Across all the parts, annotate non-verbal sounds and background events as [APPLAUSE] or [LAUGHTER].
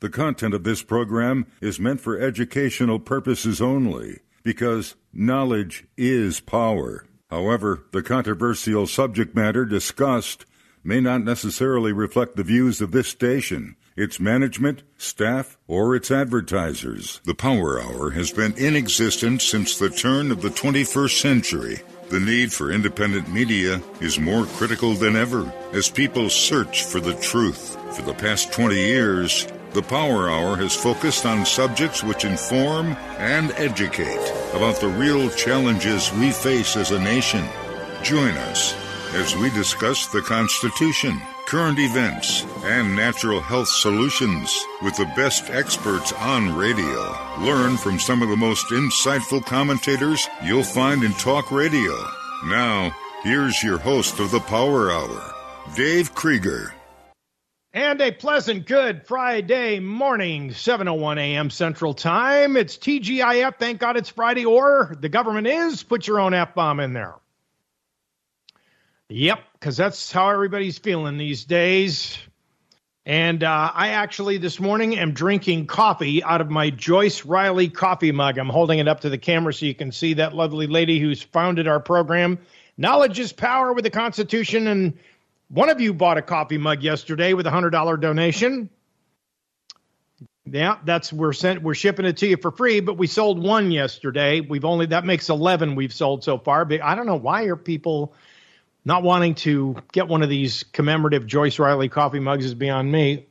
The content of this program is meant for educational purposes only because knowledge is power. However, the controversial subject matter discussed may not necessarily reflect the views of this station, its management, staff, or its advertisers. The Power Hour has been in existence since the turn of the 21st century. The need for independent media is more critical than ever as people search for the truth. For the past 20 years, the Power Hour has focused on subjects which inform and educate about the real challenges we face as a nation. Join us as we discuss the Constitution, current events, and natural health solutions with the best experts on radio. Learn from some of the most insightful commentators you'll find in talk radio. Now, here's your host of the Power Hour, Dave Krieger. And a pleasant, good Friday morning, 7.01 a.m. Central Time. It's TGIF. Thank God it's Friday, or the government is. Put your own F bomb in there. Yep, because that's how everybody's feeling these days. And uh, I actually this morning am drinking coffee out of my Joyce Riley coffee mug. I'm holding it up to the camera so you can see that lovely lady who's founded our program. Knowledge is power with the Constitution and one of you bought a coffee mug yesterday with a hundred dollar donation. Yeah, that's we're sent we're shipping it to you for free, but we sold one yesterday. We've only that makes eleven we've sold so far. But I don't know why are people not wanting to get one of these commemorative Joyce Riley coffee mugs is beyond me.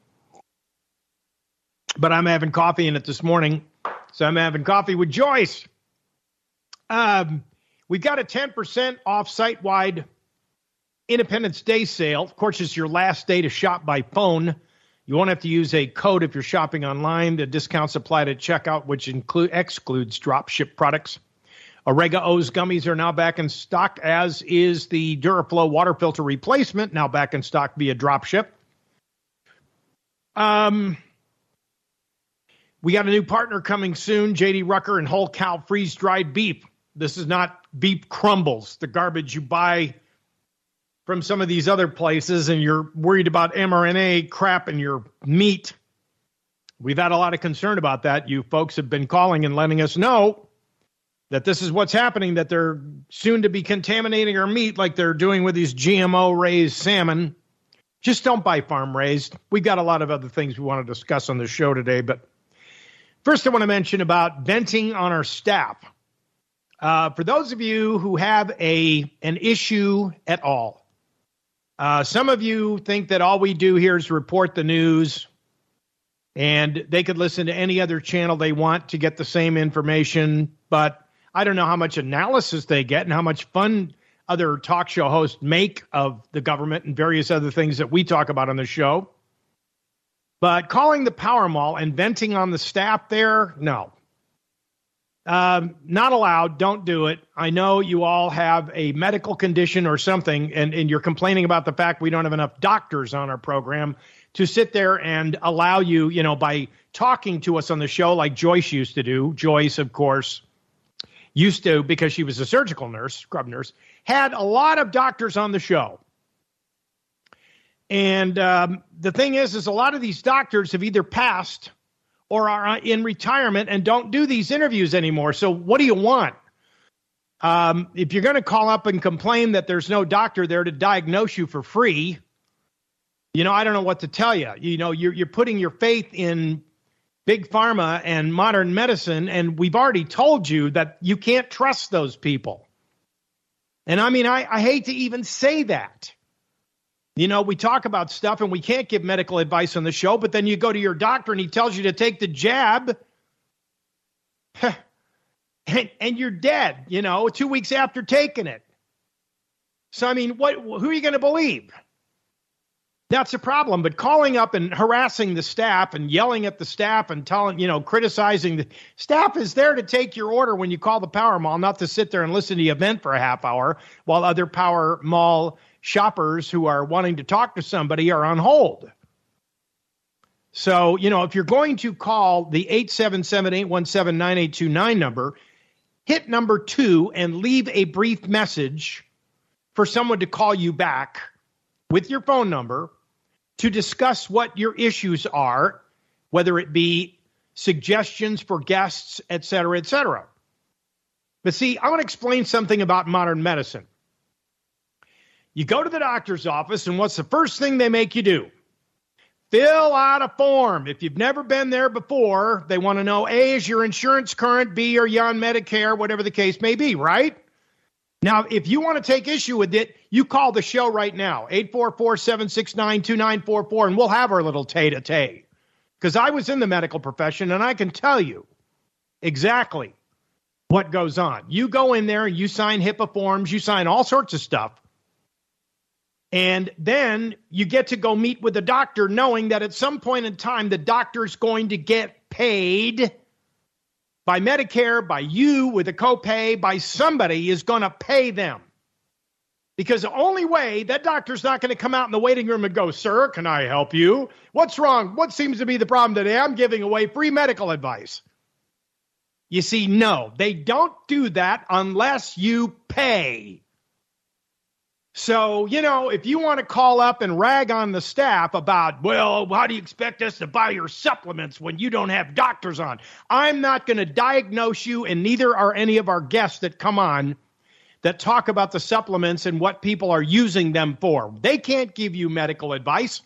But I'm having coffee in it this morning, so I'm having coffee with Joyce. Um, we've got a 10% off site wide Independence Day sale. Of course, it's your last day to shop by phone. You won't have to use a code if you're shopping online. The discounts apply to checkout, which include excludes drop ship products. Orega O's gummies are now back in stock, as is the Duraflow water filter replacement, now back in stock via drop ship. Um, we got a new partner coming soon, JD Rucker and Whole Cow Freeze Dried Beef. This is not beef crumbles, the garbage you buy from some of these other places and you're worried about mRNA crap in your meat, we've had a lot of concern about that. You folks have been calling and letting us know that this is what's happening, that they're soon to be contaminating our meat like they're doing with these GMO raised salmon. Just don't buy farm raised. We've got a lot of other things we want to discuss on the show today, but first I want to mention about venting on our staff. Uh, for those of you who have a an issue at all, uh, some of you think that all we do here is report the news and they could listen to any other channel they want to get the same information. But I don't know how much analysis they get and how much fun other talk show hosts make of the government and various other things that we talk about on the show. But calling the power mall and venting on the staff there, no. Um, not allowed. Don't do it. I know you all have a medical condition or something, and, and you're complaining about the fact we don't have enough doctors on our program to sit there and allow you, you know, by talking to us on the show like Joyce used to do. Joyce, of course, used to, because she was a surgical nurse, scrub nurse, had a lot of doctors on the show. And um, the thing is, is a lot of these doctors have either passed or are in retirement and don't do these interviews anymore. So what do you want? Um, if you're going to call up and complain that there's no doctor there to diagnose you for free, you know, I don't know what to tell you. You know, you're, you're putting your faith in big pharma and modern medicine, and we've already told you that you can't trust those people. And I mean, I, I hate to even say that. You know, we talk about stuff and we can't give medical advice on the show, but then you go to your doctor and he tells you to take the jab [LAUGHS] and, and you're dead, you know, two weeks after taking it. So, I mean, what, who are you going to believe? That's a problem. But calling up and harassing the staff and yelling at the staff and telling, you know, criticizing the staff is there to take your order when you call the power mall, not to sit there and listen to the event for a half hour while other power mall shoppers who are wanting to talk to somebody are on hold. So, you know, if you're going to call the 877 817 9829 number, hit number two and leave a brief message for someone to call you back with your phone number to discuss what your issues are whether it be suggestions for guests, et cetera, et cetera. But see, I want to explain something about modern medicine. You go to the doctor's office, and what's the first thing they make you do? Fill out a form. If you've never been there before, they want to know A, is your insurance current? B, are you on Medicare? Whatever the case may be, right? Now, if you want to take issue with it, you call the show right now, 844 769 2944, and we'll have our little tete a tete. Because I was in the medical profession and I can tell you exactly what goes on. You go in there and you sign HIPAA forms, you sign all sorts of stuff. And then you get to go meet with the doctor knowing that at some point in time, the doctor's going to get paid by Medicare, by you with a copay, by somebody is going to pay them. Because the only way that doctor's not going to come out in the waiting room and go, Sir, can I help you? What's wrong? What seems to be the problem today? I'm giving away free medical advice. You see, no, they don't do that unless you pay. So, you know, if you want to call up and rag on the staff about, well, how do you expect us to buy your supplements when you don't have doctors on? I'm not going to diagnose you, and neither are any of our guests that come on that talk about the supplements and what people are using them for. They can't give you medical advice.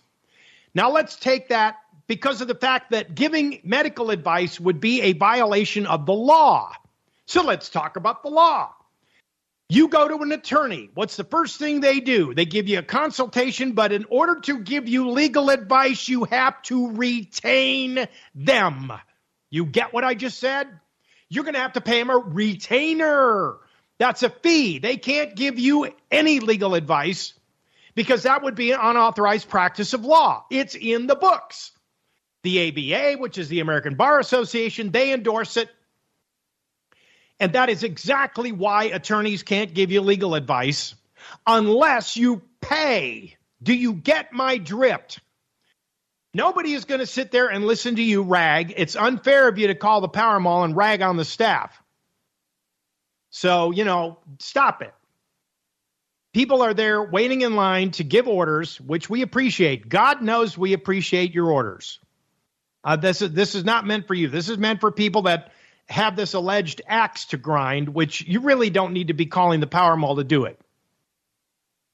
Now, let's take that because of the fact that giving medical advice would be a violation of the law. So let's talk about the law. You go to an attorney. What's the first thing they do? They give you a consultation, but in order to give you legal advice, you have to retain them. You get what I just said? You're going to have to pay them a retainer. That's a fee. They can't give you any legal advice because that would be an unauthorized practice of law. It's in the books. The ABA, which is the American Bar Association, they endorse it. And that is exactly why attorneys can't give you legal advice unless you pay. Do you get my drift? Nobody is going to sit there and listen to you rag. It's unfair of you to call the Power Mall and rag on the staff. So, you know, stop it. People are there waiting in line to give orders, which we appreciate. God knows we appreciate your orders. Uh, this is this is not meant for you. This is meant for people that have this alleged axe to grind, which you really don't need to be calling the power mall to do it.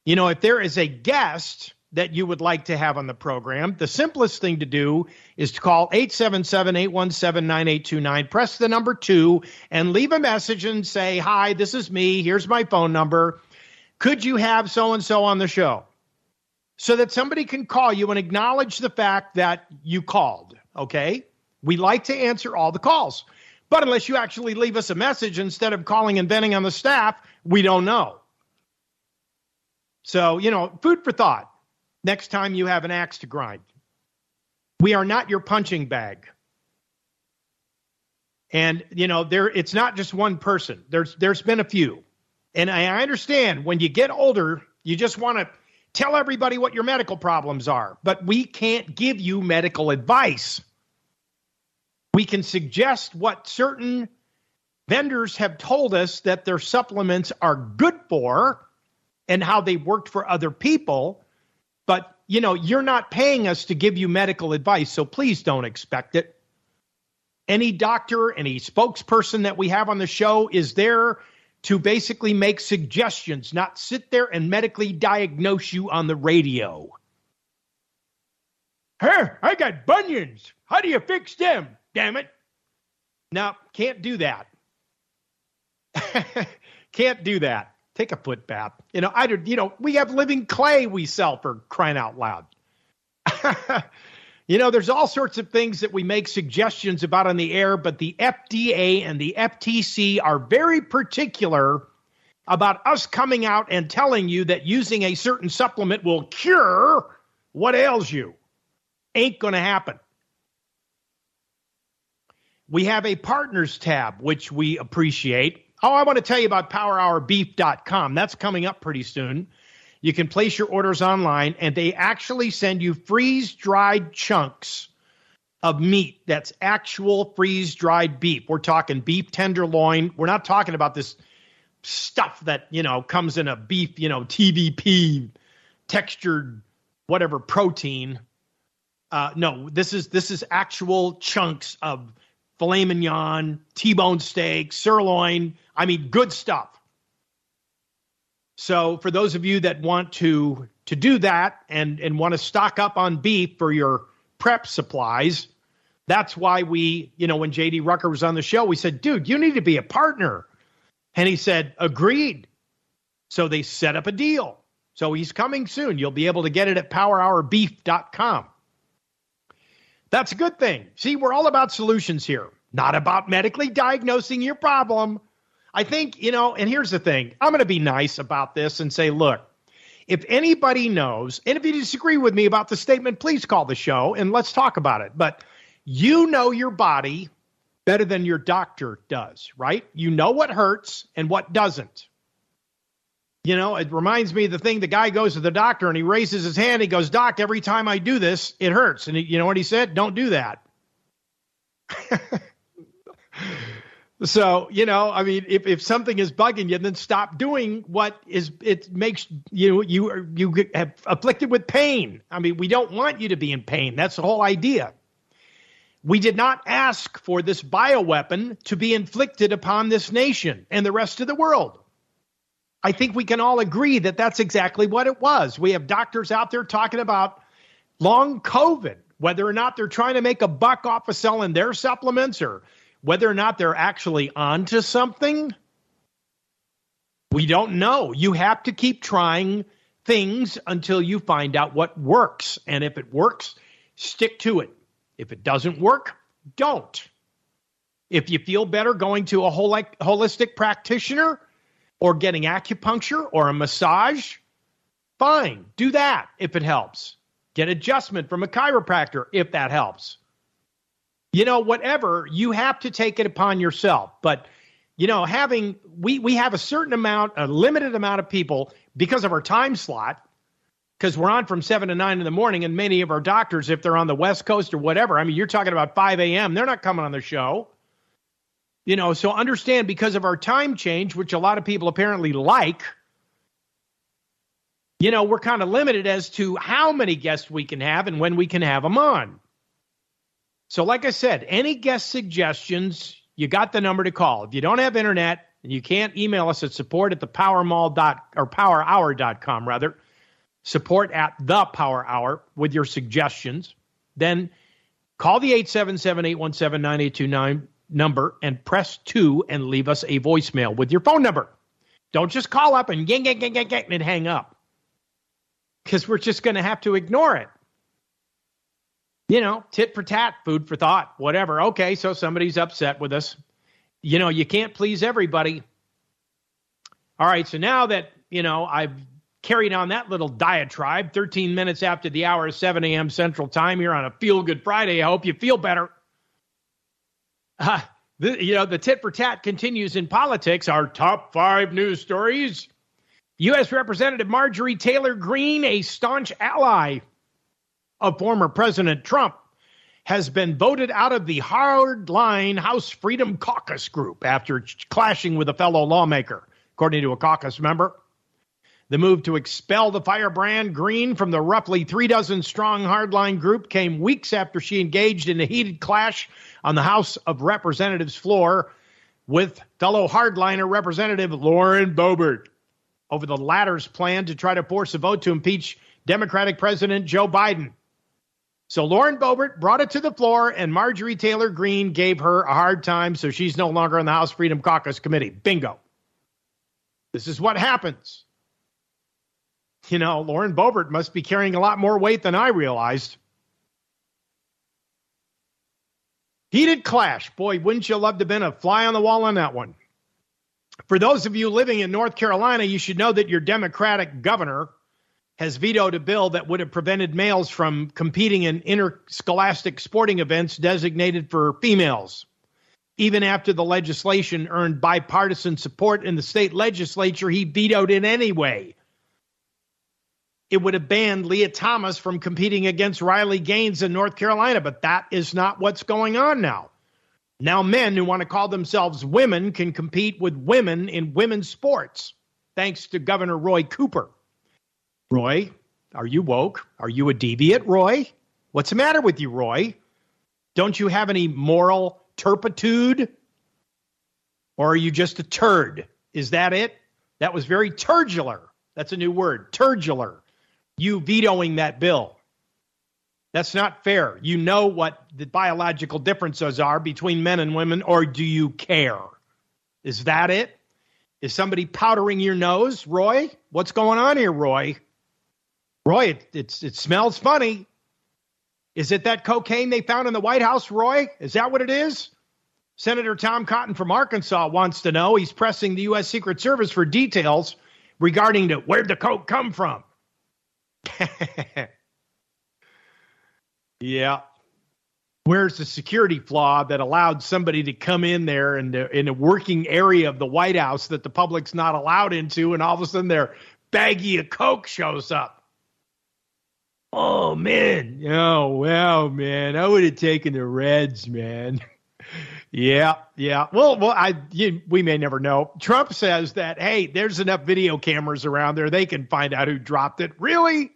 You know, if there is a guest that you would like to have on the program, the simplest thing to do is to call 877 817 9829, press the number two, and leave a message and say, Hi, this is me. Here's my phone number. Could you have so and so on the show? So that somebody can call you and acknowledge the fact that you called. Okay. We like to answer all the calls. But unless you actually leave us a message instead of calling and venting on the staff, we don't know. So, you know, food for thought next time you have an axe to grind. We are not your punching bag. And, you know, there it's not just one person. There's there's been a few. And I understand when you get older, you just want to tell everybody what your medical problems are, but we can't give you medical advice. We can suggest what certain vendors have told us that their supplements are good for and how they worked for other people. But, you know, you're not paying us to give you medical advice, so please don't expect it. Any doctor, any spokesperson that we have on the show is there to basically make suggestions, not sit there and medically diagnose you on the radio. Hey, I got bunions. How do you fix them? Damn it. No, can't do that. [LAUGHS] can't do that. Take a foot bath. You know, I you know, we have living clay we sell for crying out loud. [LAUGHS] you know, there's all sorts of things that we make suggestions about on the air, but the FDA and the FTC are very particular about us coming out and telling you that using a certain supplement will cure what ails you. Ain't going to happen. We have a partners tab, which we appreciate. Oh, I want to tell you about powerhourbeef.com. That's coming up pretty soon. You can place your orders online, and they actually send you freeze dried chunks of meat that's actual freeze dried beef. We're talking beef tenderloin. We're not talking about this stuff that, you know, comes in a beef, you know, TVP textured whatever protein Uh, no, this is this is actual chunks of filet mignon, T-bone steak, sirloin. I mean, good stuff. So for those of you that want to to do that and and want to stock up on beef for your prep supplies, that's why we, you know, when JD Rucker was on the show, we said, "Dude, you need to be a partner." And he said, "Agreed." So they set up a deal. So he's coming soon. You'll be able to get it at powerhourbeef.com. That's a good thing. See, we're all about solutions here, not about medically diagnosing your problem. I think, you know, and here's the thing I'm going to be nice about this and say, look, if anybody knows, and if you disagree with me about the statement, please call the show and let's talk about it. But you know your body better than your doctor does, right? You know what hurts and what doesn't. You know, it reminds me of the thing the guy goes to the doctor and he raises his hand. He goes, Doc, every time I do this, it hurts. And he, you know what he said? Don't do that. [LAUGHS] so, you know, I mean, if, if something is bugging you, then stop doing what is, it makes you, you, you have afflicted with pain. I mean, we don't want you to be in pain. That's the whole idea. We did not ask for this bioweapon to be inflicted upon this nation and the rest of the world. I think we can all agree that that's exactly what it was. We have doctors out there talking about long COVID, whether or not they're trying to make a buck off of selling their supplements or whether or not they're actually onto something. We don't know. You have to keep trying things until you find out what works. And if it works, stick to it. If it doesn't work, don't. If you feel better going to a holistic practitioner, or getting acupuncture or a massage, fine, do that if it helps. Get adjustment from a chiropractor if that helps. You know, whatever, you have to take it upon yourself. But, you know, having, we, we have a certain amount, a limited amount of people because of our time slot, because we're on from 7 to 9 in the morning, and many of our doctors, if they're on the West Coast or whatever, I mean, you're talking about 5 a.m., they're not coming on the show. You know, so understand because of our time change, which a lot of people apparently like, you know, we're kind of limited as to how many guests we can have and when we can have them on. So, like I said, any guest suggestions, you got the number to call. If you don't have internet and you can't email us at support at the powermall dot or powerhour.com rather, support at the power hour with your suggestions, then call the 877 817 9829 number and press two and leave us a voicemail with your phone number. Don't just call up and gang, gang, gang, gang, and hang up because we're just going to have to ignore it. You know, tit for tat, food for thought, whatever. Okay, so somebody's upset with us. You know, you can't please everybody. All right, so now that, you know, I've carried on that little diatribe 13 minutes after the hour of 7 a.m. Central Time here on a Feel Good Friday. I hope you feel better. Uh, the, you know, the tit for tat continues in politics. Our top five news stories. U.S. Representative Marjorie Taylor Greene, a staunch ally of former President Trump, has been voted out of the hardline House Freedom Caucus group after clashing with a fellow lawmaker, according to a caucus member. The move to expel the firebrand Greene from the roughly three dozen strong hardline group came weeks after she engaged in a heated clash on the House of Representatives floor with fellow hardliner Representative Lauren Boebert over the latter's plan to try to force a vote to impeach Democratic President Joe Biden. So Lauren Boebert brought it to the floor, and Marjorie Taylor Greene gave her a hard time, so she's no longer on the House Freedom Caucus Committee. Bingo. This is what happens you know, Lauren Boebert must be carrying a lot more weight than I realized. Heated clash. Boy, wouldn't you love to have been a fly on the wall on that one? For those of you living in North Carolina, you should know that your Democratic governor has vetoed a bill that would have prevented males from competing in interscholastic sporting events designated for females. Even after the legislation earned bipartisan support in the state legislature, he vetoed it anyway it would have banned Lia Thomas from competing against Riley Gaines in North Carolina, but that is not what's going on now. Now, men who want to call themselves women can compete with women in women's sports, thanks to Governor Roy Cooper. Roy, are you woke? Are you a deviant, Roy? What's the matter with you, Roy? Don't you have any moral turpitude? Or are you just a turd? Is that it? That was very turdular. That's a new word, turdular. You vetoing that bill. That's not fair. You know what the biological differences are between men and women, or do you care? Is that it? Is somebody powdering your nose, Roy? What's going on here, Roy? Roy, it, it's, it smells funny. Is it that cocaine they found in the White House, Roy? Is that what it is? Senator Tom Cotton from Arkansas wants to know. He's pressing the U.S. Secret Service for details regarding to where'd the coke come from. [LAUGHS] yeah. Where's the security flaw that allowed somebody to come in there the, in a working area of the White House that the public's not allowed into, and all of a sudden their baggie of coke shows up? Oh man, oh wow, man, I would have taken the Reds, man. [LAUGHS] Yeah, yeah. Well, well, I you, we may never know. Trump says that hey, there's enough video cameras around there; they can find out who dropped it. Really?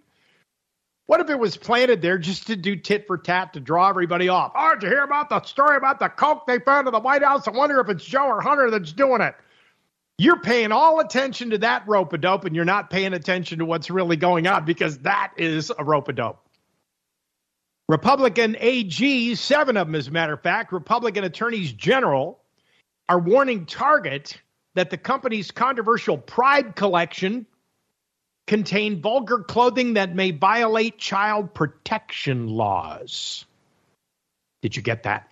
What if it was planted there just to do tit for tat to draw everybody off? Oh, did you hear about the story about the coke they found in the White House? I wonder if it's Joe or Hunter that's doing it. You're paying all attention to that rope a dope, and you're not paying attention to what's really going on because that is a rope a dope. Republican AGs, seven of them, as a matter of fact, Republican attorneys general, are warning Target that the company's controversial Pride collection contained vulgar clothing that may violate child protection laws. Did you get that?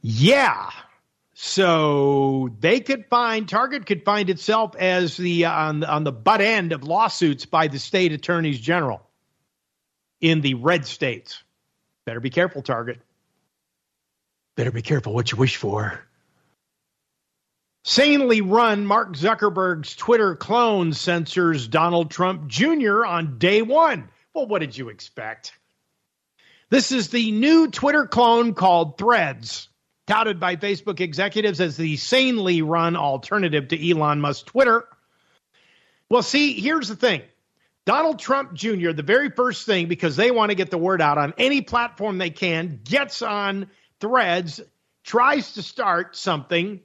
Yeah. So they could find Target could find itself as the uh, on, on the butt end of lawsuits by the state attorneys general in the red states. Better be careful, Target. Better be careful what you wish for. Sanely run Mark Zuckerberg's Twitter clone censors Donald Trump Jr. on day one. Well, what did you expect? This is the new Twitter clone called Threads, touted by Facebook executives as the sanely run alternative to Elon Musk's Twitter. Well, see, here's the thing Donald Trump Jr., the very first thing, because they want to get the word out on any platform they can, gets on threads, tries to start something,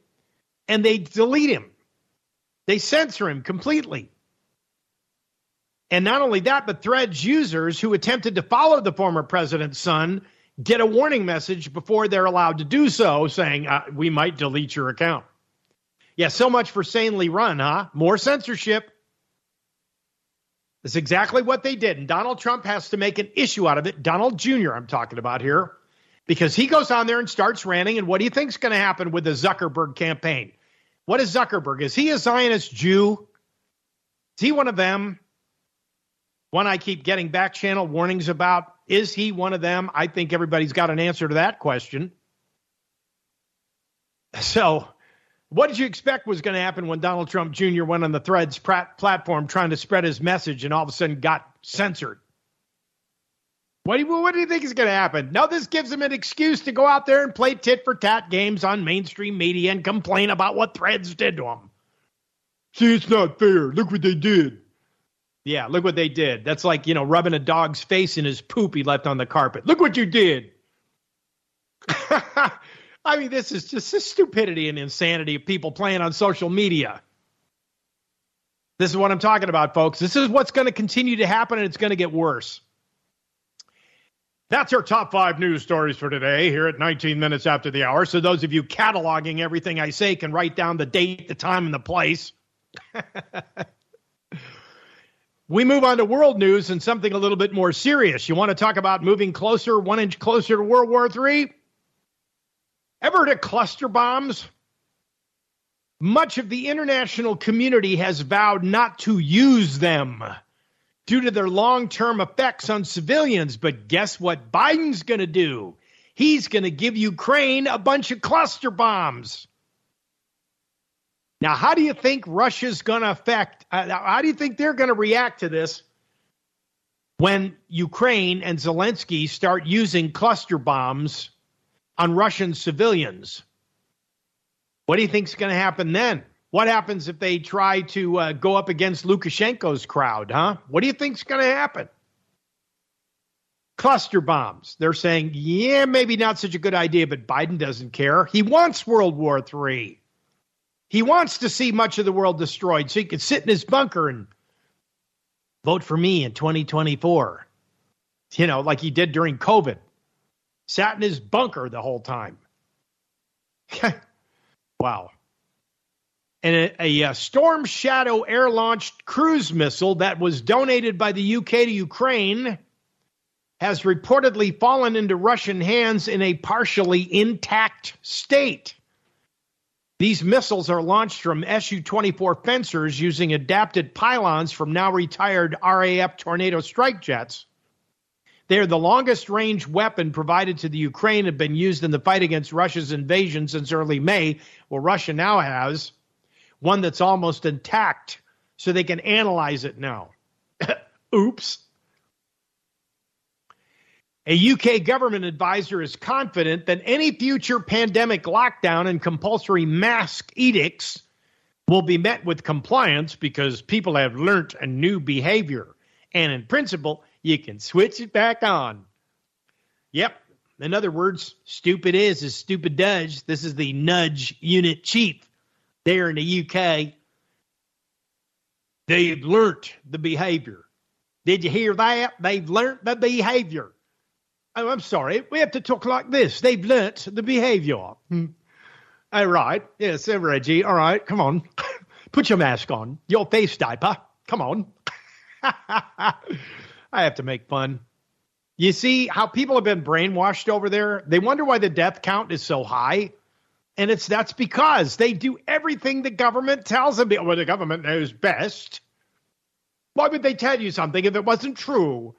and they delete him. They censor him completely. And not only that, but threads users who attempted to follow the former president's son get a warning message before they're allowed to do so, saying, uh, We might delete your account. Yeah, so much for sanely run, huh? More censorship. That's exactly what they did. And Donald Trump has to make an issue out of it. Donald Jr., I'm talking about here, because he goes on there and starts ranting. And what do you think's going to happen with the Zuckerberg campaign? What is Zuckerberg? Is he a Zionist Jew? Is he one of them? One I keep getting back channel warnings about. Is he one of them? I think everybody's got an answer to that question. So what did you expect was going to happen when Donald Trump Jr. went on the Threads platform trying to spread his message and all of a sudden got censored? What do you, what do you think is going to happen? Now, this gives him an excuse to go out there and play tit for tat games on mainstream media and complain about what Threads did to him. See, it's not fair. Look what they did. Yeah, look what they did. That's like, you know, rubbing a dog's face in his poop he left on the carpet. Look what you did. [LAUGHS] I mean, this is just the stupidity and insanity of people playing on social media. This is what I'm talking about, folks. This is what's going to continue to happen, and it's going to get worse. That's our top five news stories for today here at 19 minutes after the hour. So, those of you cataloging everything I say can write down the date, the time, and the place. [LAUGHS] we move on to world news and something a little bit more serious. You want to talk about moving closer, one inch closer to World War III? Ever of cluster bombs? Much of the international community has vowed not to use them due to their long term effects on civilians. But guess what Biden's going to do? He's going to give Ukraine a bunch of cluster bombs. Now, how do you think Russia's going to affect? Uh, how do you think they're going to react to this when Ukraine and Zelensky start using cluster bombs on Russian civilians. What do you think is going to happen then? What happens if they try to uh, go up against Lukashenko's crowd, huh? What do you think is going to happen? Cluster bombs. They're saying, yeah, maybe not such a good idea, but Biden doesn't care. He wants World War III. He wants to see much of the world destroyed so he can sit in his bunker and vote for me in 2024. You know, like he did during COVID. Sat in his bunker the whole time. [LAUGHS] wow. And a, a, a, Storm Shadow air launched cruise missile that was donated by the UK to Ukraine has reportedly fallen into Russian hands in a partially intact state. These missiles are launched from Su 24 fencers using adapted pylons from now retired RAF Tornado strike jets. They are the longest range weapon provided to the Ukraine, have been used in the fight against Russia's invasion since early May. Well, Russia now has one that's almost intact, so they can analyze it now. [LAUGHS] Oops. A UK government advisor is confident that any future pandemic lockdown and compulsory mask edicts will be met with compliance because people have learnt a new behavior. And in principle, you can switch it back on. Yep. In other words, stupid is as stupid does. This is the nudge unit chief there in the UK. They've learnt the behavior. Did you hear that? They've learnt the behavior. Oh, I'm sorry. We have to talk like this. They've learnt the behavior. Hmm. All right. Yes, Reggie. All right. Come on. [COUGHS] Put your mask on. Your face diaper. Come on. [LAUGHS] I have to make fun. You see how people have been brainwashed over there? They wonder why the death count is so high. And it's that's because they do everything the government tells them. Well, the government knows best. Why would they tell you something if it wasn't true?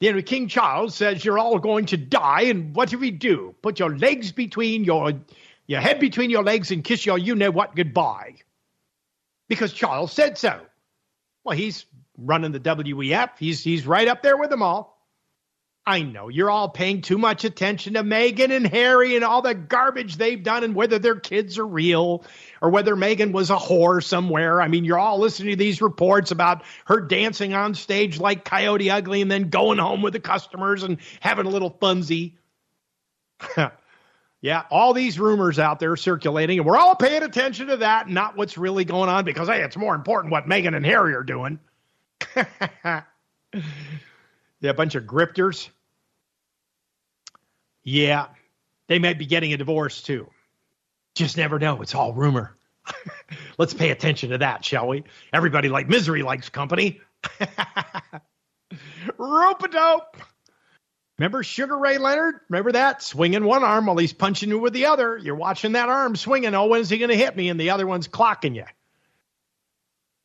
You know, King Charles says you're all going to die, and what do we do? Put your legs between your your head between your legs and kiss your you know what goodbye. Because Charles said so. Well, he's running the WEF. He's he's right up there with them all. I know you're all paying too much attention to Megan and Harry and all the garbage they've done and whether their kids are real or whether Megan was a whore somewhere. I mean, you're all listening to these reports about her dancing on stage like Coyote Ugly and then going home with the customers and having a little funsy. [LAUGHS] yeah, all these rumors out there circulating, and we're all paying attention to that, not what's really going on because, hey, it's more important what Megan and Harry are doing. [LAUGHS] They're a bunch of grifters. Yeah, they might be getting a divorce too. Just never know. It's all rumor. [LAUGHS] Let's pay attention to that, shall we? Everybody like misery likes company. [LAUGHS] Rope a dope. Remember Sugar Ray Leonard? Remember that? Swinging one arm while he's punching you with the other. You're watching that arm swinging. Oh, when's he going to hit me? And the other one's clocking you.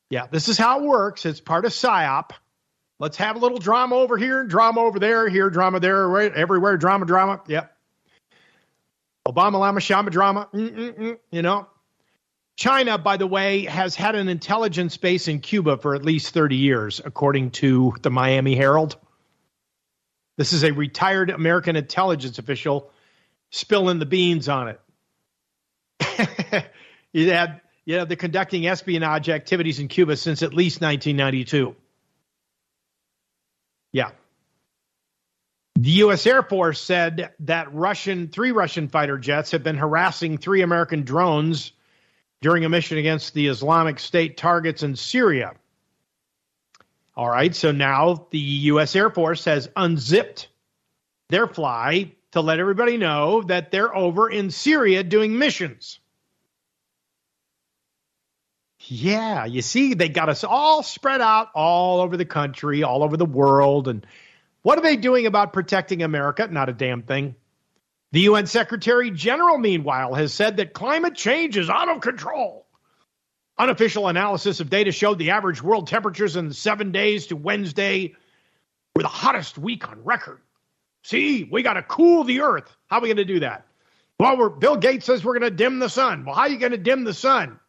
Yeah, this is how it works. It's part of PSYOP. Let's have a little drama over here, drama over there, here, drama there, right, everywhere, drama, drama. Yep. Obama, Lama, Shama, drama. Mm-mm-mm, you know. China, by the way, has had an intelligence base in Cuba for at least 30 years, according to the Miami Herald. This is a retired American intelligence official spilling the beans on it. [LAUGHS] you had, you know, they're conducting espionage activities in Cuba since at least 1992. Yeah. The U.S. Air Force said that Russian three Russian fighter jets have been harassing three American drones during a mission against the Islamic State targets in Syria. All right, so now the U.S. Air Force has unzipped their fly to let everybody know that they're over in Syria doing missions. Yeah, you see, they got us all spread out all over the country, all over the world. And what are they doing about protecting America? Not a damn thing. The UN Secretary General, meanwhile, has said that climate change is out of control. Unofficial analysis of data showed the average world temperatures in seven days to Wednesday were the hottest week on record. See, we got to cool the earth. How are we going to do that? Well, Bill Gates says we're going to dim the sun. Well, how are you going to dim the sun?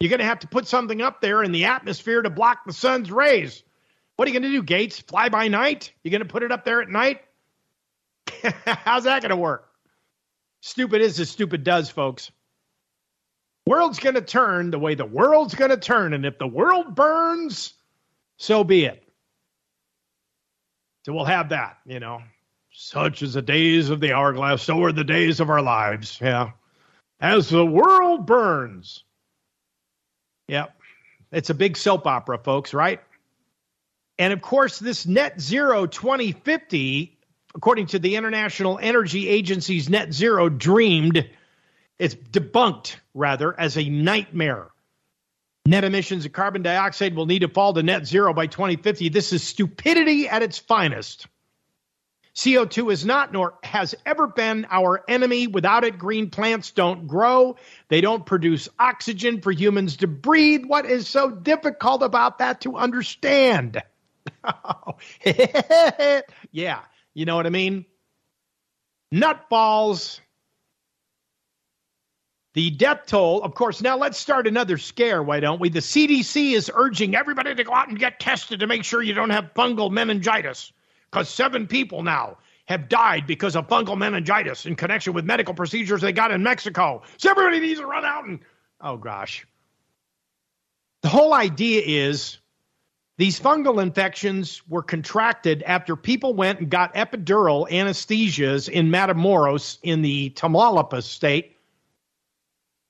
You're going to have to put something up there in the atmosphere to block the sun's rays. What are you going to do, Gates? Fly by night? You're going to put it up there at night? [LAUGHS] How's that going to work? Stupid is as stupid does, folks. World's going to turn the way the world's going to turn. And if the world burns, so be it. So we'll have that, you know. Such as the days of the hourglass, so are the days of our lives. Yeah. As the world burns. Yep. It's a big soap opera, folks, right? And of course, this net zero 2050, according to the International Energy Agency's net zero dreamed, it's debunked rather as a nightmare. Net emissions of carbon dioxide will need to fall to net zero by 2050. This is stupidity at its finest. CO2 is not nor has ever been our enemy. Without it, green plants don't grow. They don't produce oxygen for humans to breathe. What is so difficult about that to understand? [LAUGHS] yeah, you know what I mean? Nutballs. The death toll, of course. Now let's start another scare, why don't we? The CDC is urging everybody to go out and get tested to make sure you don't have fungal meningitis because seven people now have died because of fungal meningitis in connection with medical procedures they got in Mexico. So everybody needs to run out and, oh gosh. The whole idea is these fungal infections were contracted after people went and got epidural anesthesias in Matamoros in the Tamaulipas state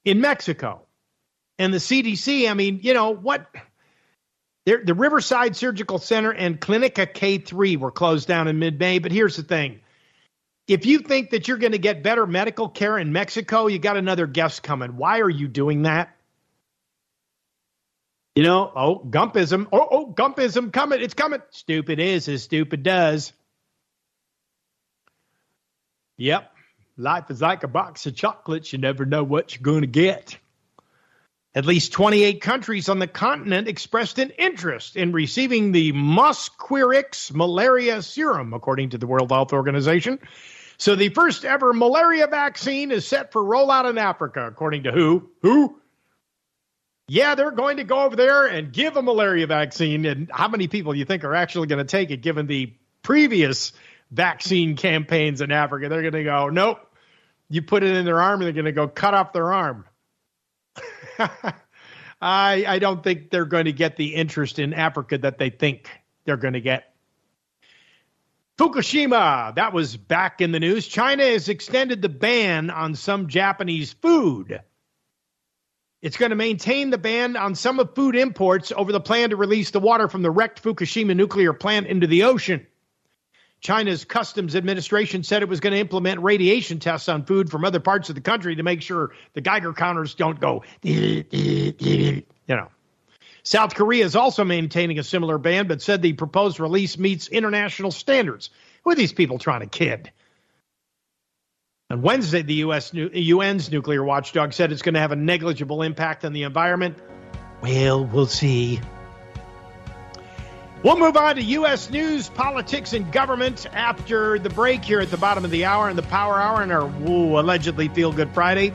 in Mexico. And the CDC, I mean, you know, what the Riverside Surgical Center and Clinica K3 were closed down in mid May. But here's the thing if you think that you're going to get better medical care in Mexico, you got another guest coming. Why are you doing that? You know, oh, Gumpism. Oh, oh, Gumpism coming. It's coming. Stupid is as stupid does. Yep. Life is like a box of chocolates. You never know what you're going to get. At least 28 countries on the continent expressed an interest in receiving the Mosquirix malaria serum, according to the World Health Organization. So the first ever malaria vaccine is set for rollout in Africa, according to who? Who? Yeah, they're going to go over there and give a malaria vaccine. And how many people do you think are actually going to take it, given the previous vaccine campaigns in Africa? They're going to go, nope. You put it in their arm, and they're going to go cut off their arm. [LAUGHS] I I don't think they're going to get the interest in Africa that they think they're going to get. Fukushima, that was back in the news. China has extended the ban on some Japanese food. It's going to maintain the ban on some of food imports over the plan to release the water from the wrecked Fukushima nuclear plant into the ocean. China's Customs Administration said it was going to implement radiation tests on food from other parts of the country to make sure the Geiger counters don't go, you know. South Korea is also maintaining a similar ban, but said the proposed release meets international standards. Who are these people trying to kid? On Wednesday, the US, UN's nuclear watchdog said it's going to have a negligible impact on the environment. Well, we'll see. We'll move on to U.S. news, politics, and government after the break here at the bottom of the hour and the Power Hour and our woo, allegedly Feel Good Friday.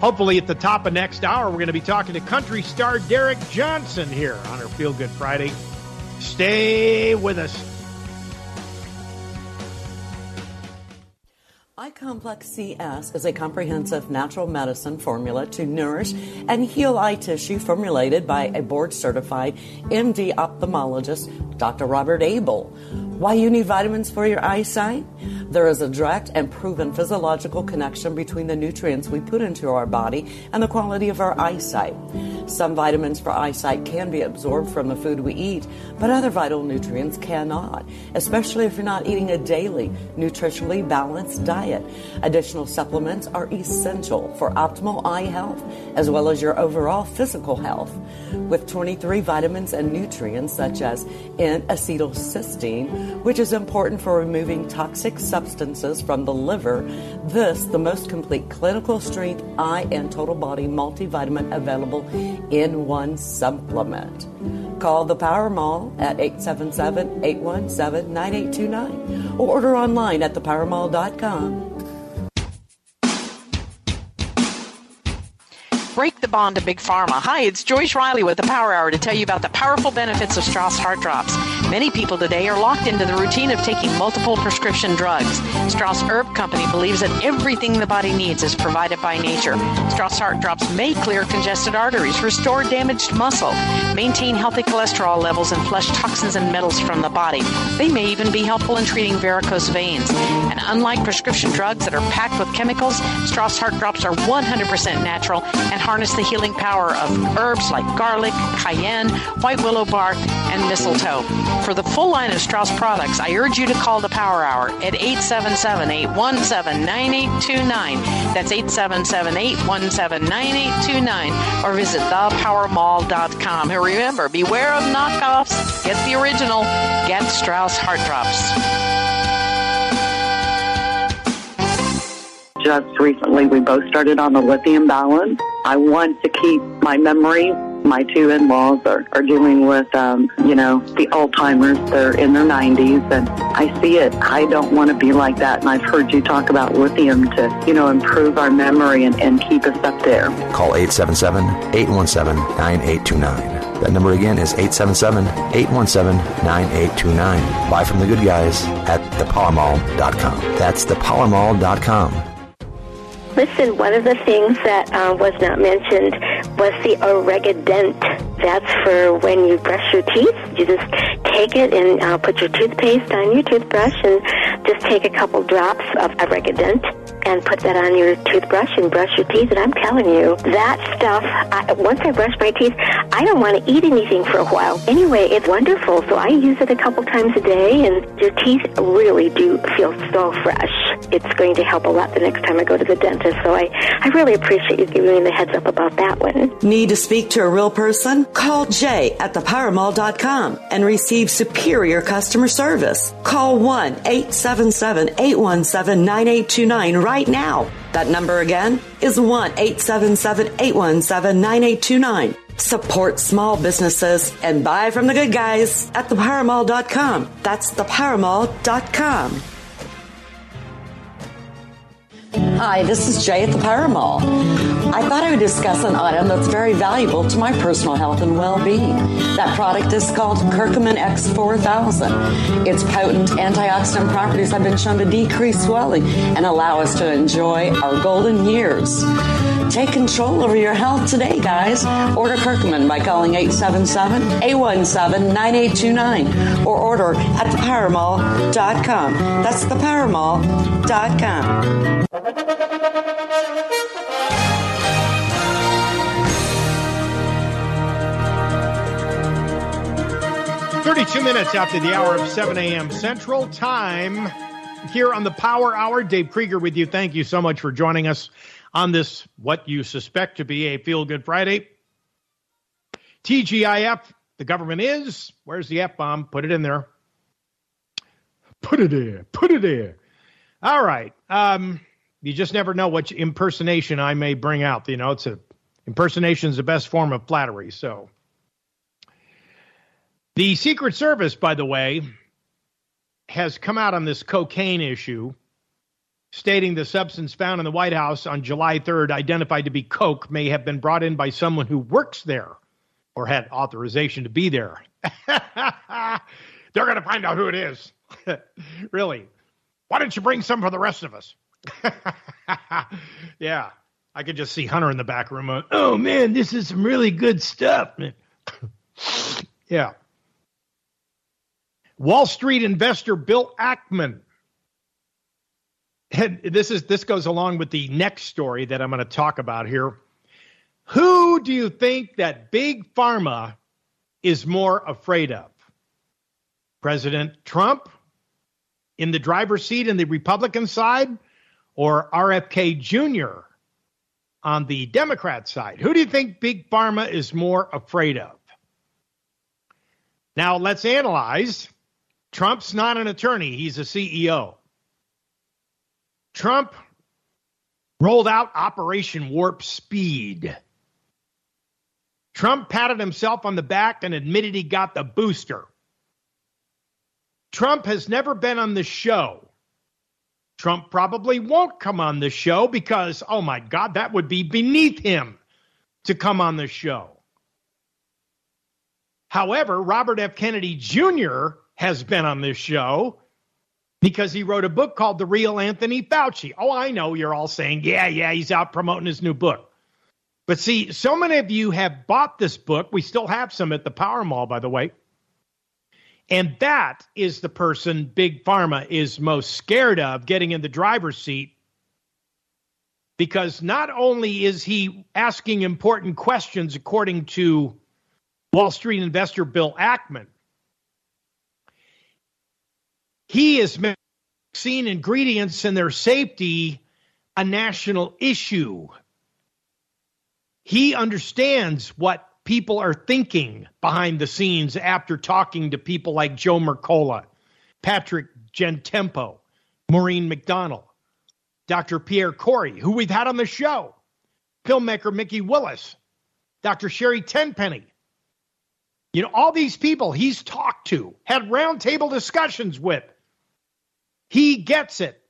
Hopefully, at the top of next hour, we're going to be talking to country star Derek Johnson here on our Feel Good Friday. Stay with us. iComplex CS is a comprehensive natural medicine formula to nourish and heal eye tissue formulated by a board certified MD ophthalmologist, Dr. Robert Abel. Why you need vitamins for your eyesight? There is a direct and proven physiological connection between the nutrients we put into our body and the quality of our eyesight. Some vitamins for eyesight can be absorbed from the food we eat, but other vital nutrients cannot, especially if you're not eating a daily, nutritionally balanced diet. Additional supplements are essential for optimal eye health as well as your overall physical health. With 23 vitamins and nutrients such as N-acetylcysteine, which is important for removing toxic substances from the liver. This, the most complete clinical strength eye and total body multivitamin available in one supplement. Call the Power Mall at 877 817 9829 or order online at thepowermall.com. break the bond to Big Pharma. Hi, it's Joyce Riley with the Power Hour to tell you about the powerful benefits of Strauss Heart Drops. Many people today are locked into the routine of taking multiple prescription drugs. Strauss Herb Company believes that everything the body needs is provided by nature. Strauss Heart Drops may clear congested arteries, restore damaged muscle, maintain healthy cholesterol levels, and flush toxins and metals from the body. They may even be helpful in treating varicose veins. And unlike prescription drugs that are packed with chemicals, Strauss Heart Drops are 100% natural and harness the healing power of herbs like garlic, cayenne, white willow bark, and mistletoe. For the full line of Strauss products, I urge you to call the Power Hour at 877 817 9829. That's 877 817 9829. Or visit thepowermall.com. And remember, beware of knockoffs. Get the original. Get Strauss Heart Drops. Just recently, we both started on the lithium balance. I want to keep my memory my two in-laws are, are dealing with, um, you know, the Alzheimer's. They're in their 90s, and I see it. I don't want to be like that. And I've heard you talk about lithium to, you know, improve our memory and, and keep us up there. Call 877-817-9829. That number again is 877-817-9829. Buy from the good guys at thepowermall.com. That's thepowermall.com. Listen, one of the things that uh, was not mentioned was the Oregadent. That's for when you brush your teeth. You just take it and uh, put your toothpaste on your toothbrush and just take a couple drops of Oregadent and put that on your toothbrush and brush your teeth. And I'm telling you, that stuff, I, once I brush my teeth, I don't want to eat anything for a while. Anyway, it's wonderful. So I use it a couple times a day, and your teeth really do feel so fresh. It's going to help a lot the next time I go to the dentist. So I, I really appreciate you giving me the heads up about that one. Need to speak to a real person? Call Jay at thepowermall.com and receive superior customer service. Call 1 877 817 9829 right now. That number again is 1 877 817 9829. Support small businesses and buy from the good guys at thepowermall.com. That's thepowermall.com. Hi, this is Jay at the Power Mall. I thought I would discuss an item that's very valuable to my personal health and well being. That product is called Curcumin X4000. Its potent antioxidant properties have been shown to decrease swelling and allow us to enjoy our golden years. Take control over your health today, guys. Order Curcumin by calling 877 817 9829 or order at thepowermall.com. That's thepowermall.com. 32 minutes after the hour of 7 a.m. Central Time here on the Power Hour. Dave Krieger with you. Thank you so much for joining us on this, what you suspect to be a feel good Friday. TGIF, the government is. Where's the F bomb? Put it in there. Put it there. Put it there. All right. Um, you just never know what impersonation I may bring out. You know, it's a impersonation is the best form of flattery. So, the Secret Service, by the way, has come out on this cocaine issue stating the substance found in the White House on July 3rd, identified to be coke, may have been brought in by someone who works there or had authorization to be there. [LAUGHS] They're going to find out who it is. [LAUGHS] really. Why don't you bring some for the rest of us? [LAUGHS] yeah. I could just see Hunter in the back room. Uh, oh, man, this is some really good stuff. [COUGHS] yeah. Wall Street investor Bill Ackman and this is this goes along with the next story that I'm going to talk about here. Who do you think that big pharma is more afraid of? President Trump in the driver's seat in the Republican side or RFK Jr. on the Democrat side? Who do you think big pharma is more afraid of? Now let's analyze. Trump's not an attorney, he's a CEO. Trump rolled out Operation Warp Speed. Trump patted himself on the back and admitted he got the booster. Trump has never been on the show. Trump probably won't come on the show because, oh my God, that would be beneath him to come on the show. However, Robert F. Kennedy Jr has been on this show because he wrote a book called The Real Anthony Fauci. Oh, I know you're all saying, yeah, yeah, he's out promoting his new book. But see, so many of you have bought this book. We still have some at the Power Mall, by the way. And that is the person Big Pharma is most scared of getting in the driver's seat because not only is he asking important questions according to Wall Street investor Bill Ackman, he is making ingredients and their safety a national issue. He understands what people are thinking behind the scenes after talking to people like Joe Mercola, Patrick Gentempo, Maureen McDonald, Dr. Pierre Kory, who we've had on the show, filmmaker Mikki Willis, Dr. Sherri Tenpenny. You know, all these people he's talked to, had roundtable discussions with. He gets it.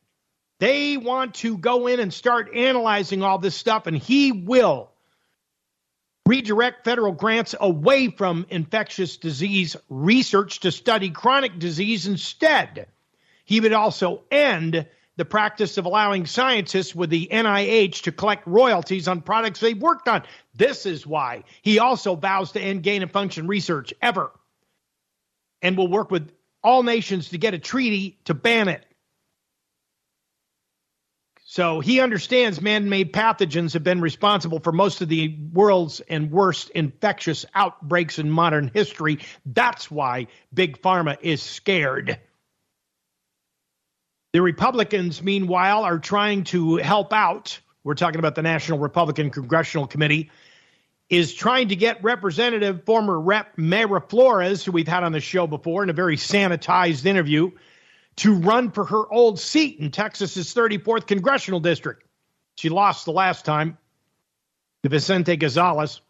They want to go in and start analyzing all this stuff, and he will redirect federal grants away from infectious disease research to study chronic disease instead. He would also end the practice of allowing scientists with the NIH to collect royalties on products they've worked on. This is why he also vows to end gain of function research ever and will work with all nations to get a treaty to ban it. So he understands man made pathogens have been responsible for most of the world's and worst infectious outbreaks in modern history. That's why Big Pharma is scared. The Republicans, meanwhile, are trying to help out. We're talking about the National Republican Congressional Committee, is trying to get Representative former Rep Mayra Flores, who we've had on the show before in a very sanitized interview to run for her old seat in Texas's 34th congressional district. She lost the last time to Vicente Gonzalez.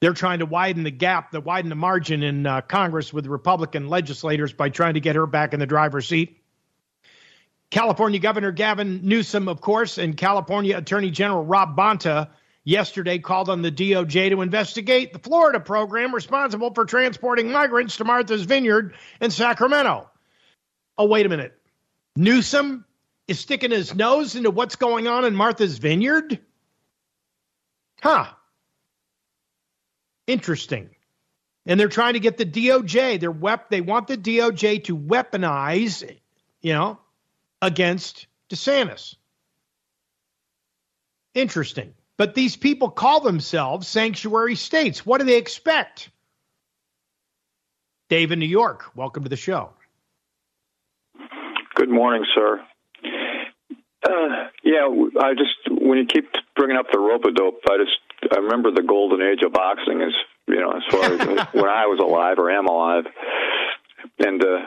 They're trying to widen the gap, the widen the margin in uh, Congress with Republican legislators by trying to get her back in the driver's seat. California Governor Gavin Newsom, of course, and California Attorney General Rob Bonta yesterday called on the DOJ to investigate the Florida program responsible for transporting migrants to Martha's Vineyard in Sacramento oh, wait a minute. Newsom is sticking his nose into what's going on in Martha's Vineyard? Huh. Interesting. And they're trying to get the DOJ, they're wep- they want the DOJ to weaponize, you know, against DeSantis. Interesting. But these people call themselves sanctuary states. What do they expect? Dave in New York, welcome to the show. Good morning, sir. Uh, yeah, I just when you keep bringing up the rope a dope, I just I remember the golden age of boxing as you know as far as [LAUGHS] when I was alive or am alive, and uh,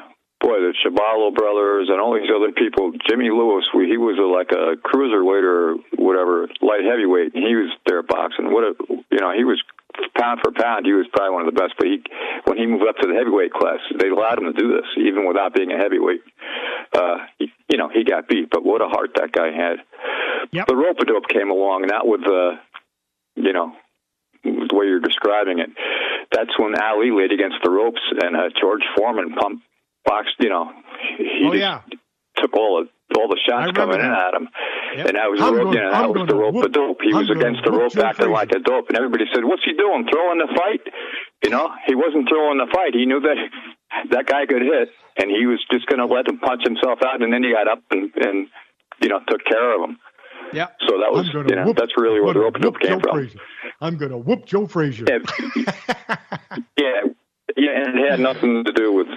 boy, the Chibalo brothers and all these other people. Jimmy Lewis, he was a, like a cruiserweight or whatever light heavyweight, and he was there boxing. What a you know he was pound for pound, he was probably one of the best. But he, when he moved up to the heavyweight class, they allowed him to do this, even without being a heavyweight. Uh, he, you know, he got beat, but what a heart that guy had. Yep. The rope dope came along, and that with the, you know, the way you're describing it. That's when Ali laid against the ropes, and uh, George Foreman pumped, boxed. You know, he oh, just yeah. took all of all the shots coming that. in at him. Yep. And that was, I'm the rope, gonna, you know, that I'm was the rope whoop, a dope. He I'm was against the rope, acting like a dope. And everybody said, What's he doing? Throwing the fight? You know, he wasn't throwing the fight. He knew that [LAUGHS] that guy could hit, and he was just going to let him punch himself out. And then he got up and, and you know, took care of him. Yeah. So that was, you know, whoop, that's really where the rope dope came Joe from. Frazier. I'm going to whoop Joe Frazier. Yeah, [LAUGHS] yeah, yeah, and it had nothing to do with,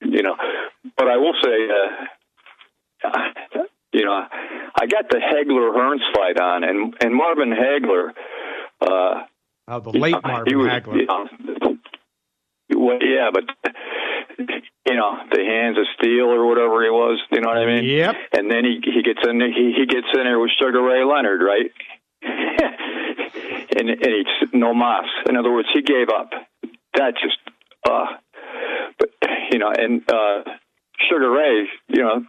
you know, but I will say, uh, [LAUGHS] you know, I got the Hagler Hearns fight on, and and Marvin Hagler. Uh, oh, the late Marvin he was, Hagler. You know, well, yeah, but you know, the hands of steel or whatever he was. You know what I mean? Yep. And then he he gets in he he gets in there with Sugar Ray Leonard, right? [LAUGHS] and and he's no mas. In other words, he gave up. That just uh, but you know, and uh, Sugar Ray, you know,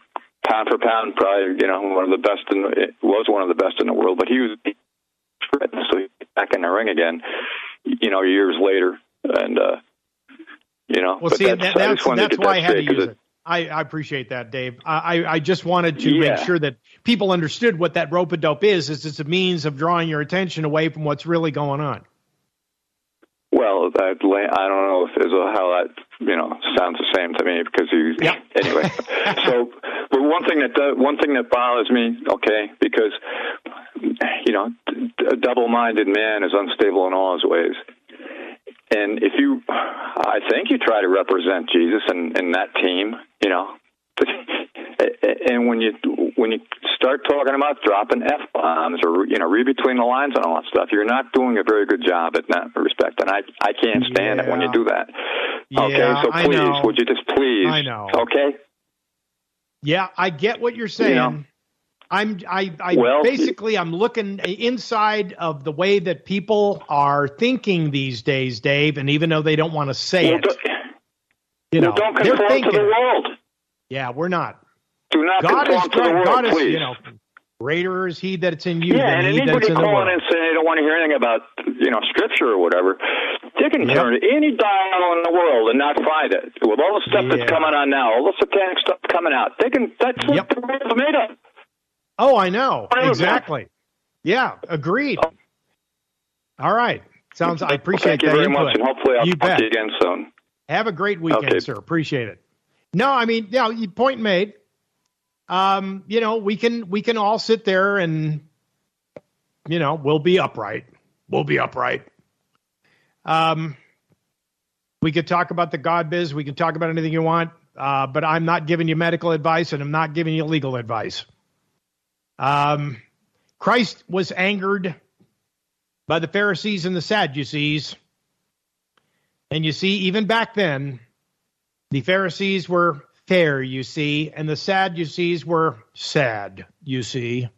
pound for pound, probably you know one of the best in was one of the best in the world. But he was so back in the ring again, you know, years later, and uh, You know, well, but see, that's, that, I that's, just wanted that's to get why I had to use it. I, I appreciate that, Dave. I, I just wanted to Yeah. make sure that people understood what that rope a dope is. Is it's a means of drawing your attention away from what's really going on. Well, that I don't know if how that you know sounds the same to me because you Yeah. [LAUGHS] anyway. so, but one thing that does, one thing that bothers me, okay, because you know, a double-minded man is unstable in all his ways. And if you, I think you try to represent Jesus and, and that team, you know, [LAUGHS] and when you when you start talking about dropping f bombs or you know read between the lines and all that stuff, you're not doing a very good job at that respect, and I I can't stand it when you do that. okay, so please, would you just please? I know. Okay. Yeah, I get what you're saying. know. I'm I, I Well- basically I'm looking inside of the way that people are thinking these days, Dave, and even though they don't want to say Well, it, you know, well, don't they're conform to thinking. the world. Yeah, we're not. Do not God is conform to the world, God is, please. you know, greater is He that's in you Yeah, than and He that's anybody in the calling world. in saying they don't want to hear anything about you know scripture or whatever, they can Yep. turn any dial in the world and not find it. With all the stuff Yeah. that's coming on now, all the satanic stuff coming out, they can. That's what Yep. the world's made of. Oh, I know I know that. exactly. Yeah, agreed. All right, sounds. I appreciate Thank you that very input. much, and hopefully I'll You talk bet. to you again soon. Have a great weekend, Okay. sir. Appreciate it. No, I mean, yeah, you point made. Um, you know, we can we can all sit there and you know, we'll be upright. We'll be upright. Um we could talk about the God biz, we can talk about anything you want, uh, but I'm not giving you medical advice and I'm not giving you legal advice. Um Christ was angered by the Pharisees and the Sadducees. And you see, even back then, the Pharisees were fair, you see, and the Sadducees were sad, you see.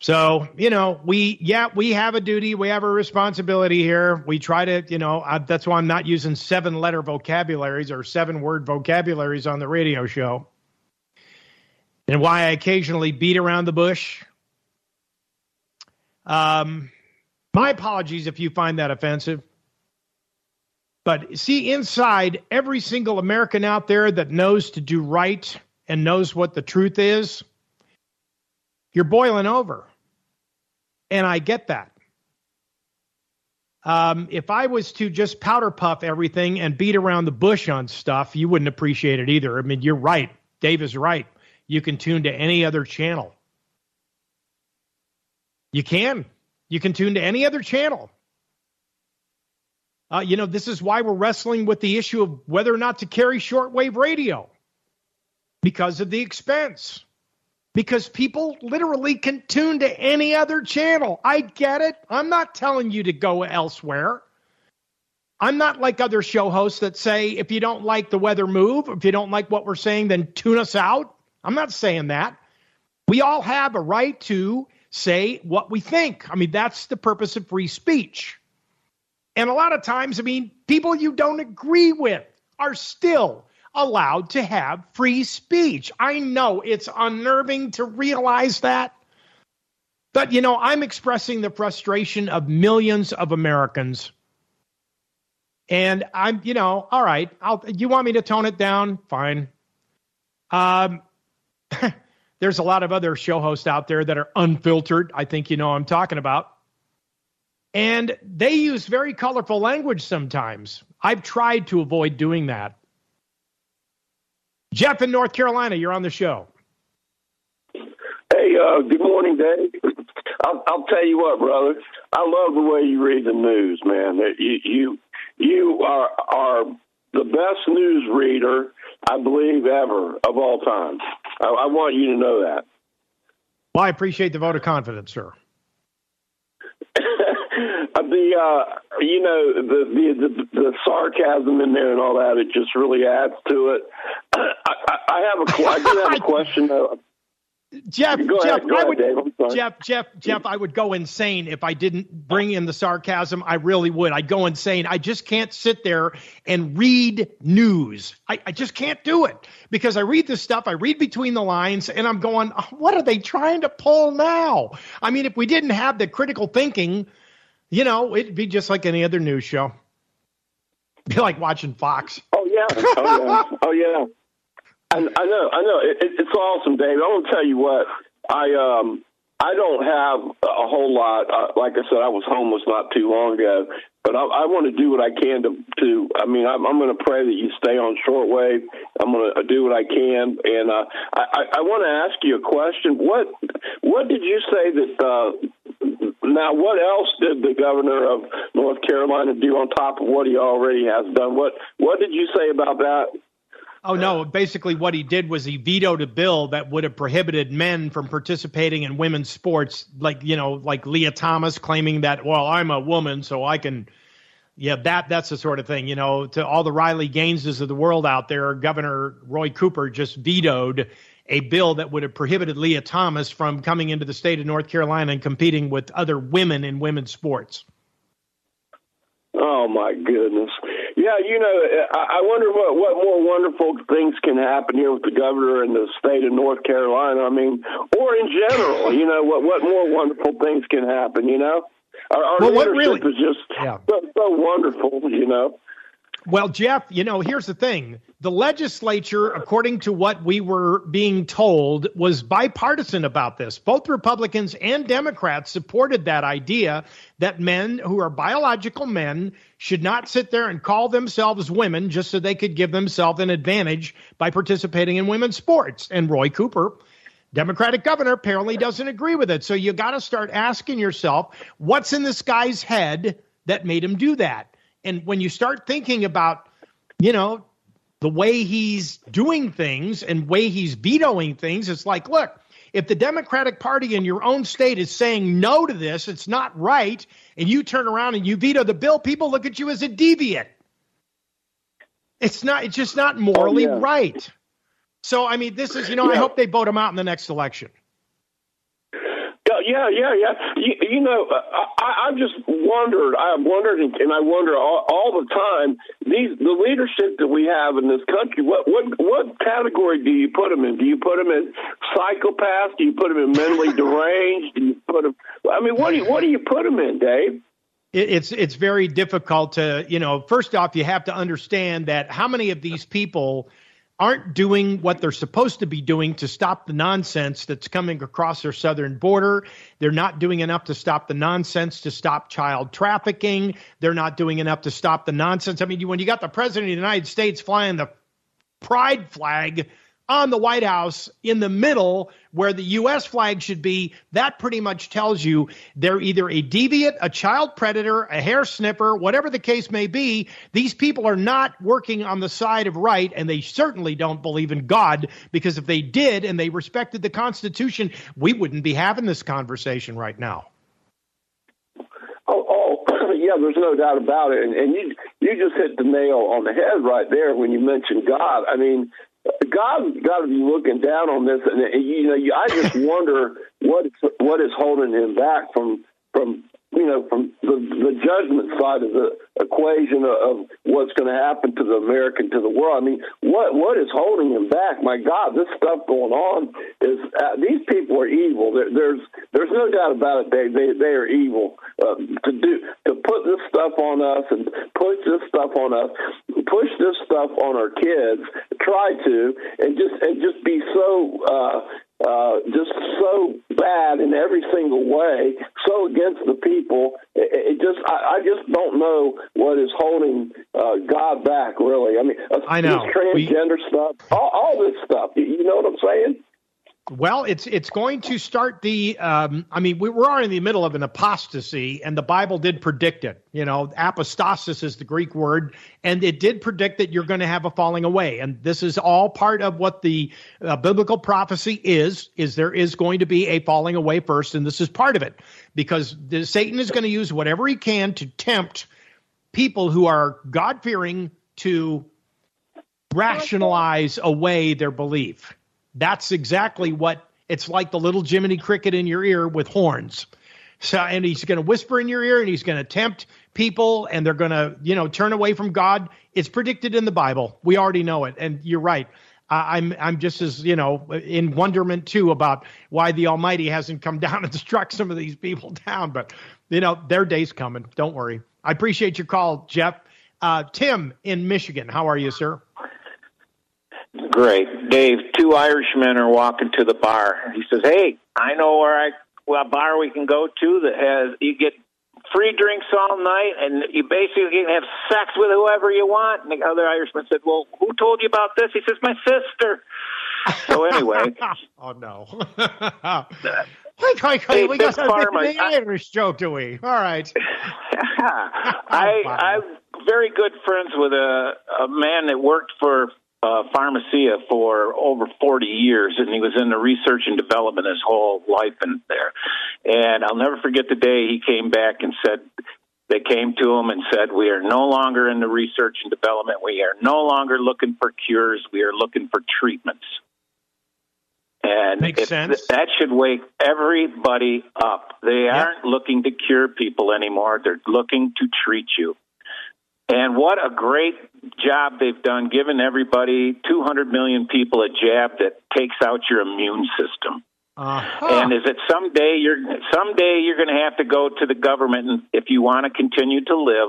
So, you know, we, yeah, we have a duty, we have a responsibility here. We try to, you know, I, that's why I'm not using seven letter vocabularies or seven word vocabularies on the radio show. And why I occasionally beat around the bush. Um, my apologies if you find that offensive. But see, inside every single American out there that knows to do right and knows what the truth is, you're boiling over. And I get that. Um, if I was to just powder puff everything and beat around the bush on stuff, you wouldn't appreciate it either. I mean, you're right. Dave is right. You can tune to any other channel. You can. You can tune to any other channel. Uh, you know, this is why we're wrestling with the issue of whether or not to carry shortwave radio because of the expense. Because people literally can tune to any other channel. I get it. I'm not telling you to go elsewhere. I'm not like other show hosts that say, if you don't like the weather move, if you don't like what we're saying, then tune us out. I'm not saying that. We all have a right to say what we think. I mean, that's the purpose of free speech. And a lot of times, I mean, people you don't agree with are still allowed to have free speech. I know it's unnerving to realize that. But, you know, I'm expressing the frustration of millions of Americans. And I'm, you know, all right, I'll, you want me to tone it down? Fine. Um, [LAUGHS] there's a lot of other show hosts out there that are unfiltered. I think you know I'm talking about. And they use very colorful language sometimes. I've tried to avoid doing that. Jeff in North Carolina, you're on the show. Hey, uh, good morning, Dave. I'll, I'll tell you what, brother. I love the way you read the news, man. You you you are are the best news reader I believe ever of all time. I, I want you to know that. Well, I appreciate the vote of confidence, sir. The uh, you know the, the the the sarcasm in there and all that it just really adds to it. [COUGHS] I, I, I have a I do have a [LAUGHS] question though. Jeff, Go Jeff, ahead, I would, Dave. Jeff, Jeff, Jeff, I would go insane if I didn't bring in the sarcasm. I really would. I'd go insane. I just can't sit there and read news. I, I just can't do it because I read this stuff. I read between the lines and I'm going, "Oh, what are they trying to pull now? I mean, if we didn't have the critical thinking, you know, it'd be just like any other news show. Be like watching Fox. Oh yeah, [LAUGHS] oh yeah, oh yeah. And I know, I know. It, it, it's awesome, Dave. I want to tell you what I um I don't have a whole lot. Uh, like I said, I was homeless not too long ago, but I, I want to do what I can to. to I mean, I'm, I'm going to pray that you stay on shortwave. I'm going to do what I can, and uh, I, I want to ask you a question. What What did you say that? Uh, now, what else did the governor of North Carolina do on top of what he already has done? What What did you say about that? Oh no! Basically, what he did was he vetoed a bill that would have prohibited men from participating in women's sports, like you know, like Lia Thomas claiming that, well, I'm a woman, so I can. Yeah, that that's the sort of thing. You know, to all the Riley Gaineses of the world out there, Governor Roy Cooper just vetoed a bill that would have prohibited Lia Thomas from coming into the state of North Carolina and competing with other women in women's sports. Oh my goodness! Yeah, you know, I wonder what what more wonderful things can happen here with the governor and the state of North Carolina. I mean, or in general, [LAUGHS] you know, what what more wonderful things can happen? You know, our, our well, leadership really, is just yeah. so, so wonderful. You know. Well, Jeff, you know, here's the thing. The legislature, according to what we were being told, was bipartisan about this. Both Republicans and Democrats supported that idea that men who are biological men should not sit there and call themselves women just so they could give themselves an advantage by participating in women's sports. And Roy Cooper, Democratic governor, apparently doesn't agree with it. So you got to start asking yourself, what's in this guy's head that made him do that? And when you start thinking about, you know, the way he's doing things and way he's vetoing things, it's like, look, if the Democratic Party in your own state is saying no to this, it's not right, and you turn around and you veto the bill, people look at you as a deviant. It's not. It's just not morally oh, yeah. right. So, I mean, this is. You know, yeah. I hope they vote him out in the next election yeah, yeah, yeah. You, you know, I, I've just wondered. I've wondered, and I wonder all, all the time. These the leadership that we have in this country. What what what category do you put them in? Do you put them in psychopaths? Do you put them in mentally [LAUGHS] deranged? Do you put them? I mean, what do you what do you put them in, Dave? It's it's very difficult to you know. First off, you have to understand that how many of these people aren't doing what they're supposed to be doing to stop the nonsense that's coming across their southern border. They're not doing enough to stop the nonsense to stop child trafficking. They're not doing enough to stop the nonsense. I mean, when you got the president of the United States flying the pride flag on the White House in the middle where the U.S. flag should be, that pretty much tells you they're either a deviant, a child predator, a hair sniffer, whatever the case may be. These people are not working on the side of right, and they certainly don't believe in God, because if they did and they respected the Constitution, we wouldn't be having this conversation right now. Oh, oh [CLEARS THROAT] yeah, there's no doubt about it. And, and you you just hit the nail on the head right there when you mentioned God. I mean, God's got to be looking down on this, and you know, I just [LAUGHS] wonder what is, what is holding him back from from you know from the, the judgment side of the equation of what's going to happen to the American to the world. I mean, what what is holding him back? My God, this stuff going on is uh, these people are evil. There, there's there's no doubt about it. They they they are evil uh, to do to put this stuff on us and push this stuff on us, push this stuff on our kids. Try to and just and just be so. Uh, uh, just so bad in every single way, so against the people. It, it just, I, I, just don't know what is holding uh, God back. Really, I mean, uh, I know transgender we, stuff, all, all, this stuff. You, know what I'm saying? Well, it's it's going to start the. Um, I mean, we, we're in the middle of an apostasy, and the Bible did predict it. You know, apostasis is the Greek word, and it did predict that you're going to have a falling away. And this is all part of what the uh, biblical prophecy is. Is there is going to be a falling away first, and this is part of it because the, Satan is going to use whatever he can to tempt people who are God fearing to rationalize away their belief. That's exactly what it's like the little Jiminy Cricket in your ear with horns. So, and he's going to whisper in your ear and he's going to tempt people and they're going to, you know, turn away from God. It's predicted in the Bible. We already know it. And you're right. I'm I'm just as you know in wonderment too about why the Almighty hasn't come [LAUGHS] down and struck some of these people down. But you know their day's coming. Don't worry. I appreciate your call, Jeff. Uh, Tim in Michigan, how are you, sir? Great, Dave. Two Irishmen are walking to the bar. He says, "Hey, I know where I well bar we can go to that has you get free drinks all night, and you basically can have sex with whoever you want." And the other Irishman said, "Well, who told you about this?" He says, "My sister." So anyway, [LAUGHS] oh no. [LAUGHS] Hi, hi, hi. We got a big Irish joke, do we? All right. [LAUGHS] [LAUGHS] I I'm very good friends with a a man that worked for uh, Pharmacia for over 40 years, and he was in the research and development his whole life in there. And I'll never forget the day he came back and said they came to him and said, "We are no longer in the research and development. We are no longer looking for cures. We are looking for treatments." And Makes sense. that should wake everybody up. They aren't looking to cure people anymore. They're looking to treat you. And what a great job they've done giving everybody 200 million people a jab that takes out your immune system. Uh-huh. And is it someday you're someday you're going to have to go to the government and if you want to continue to live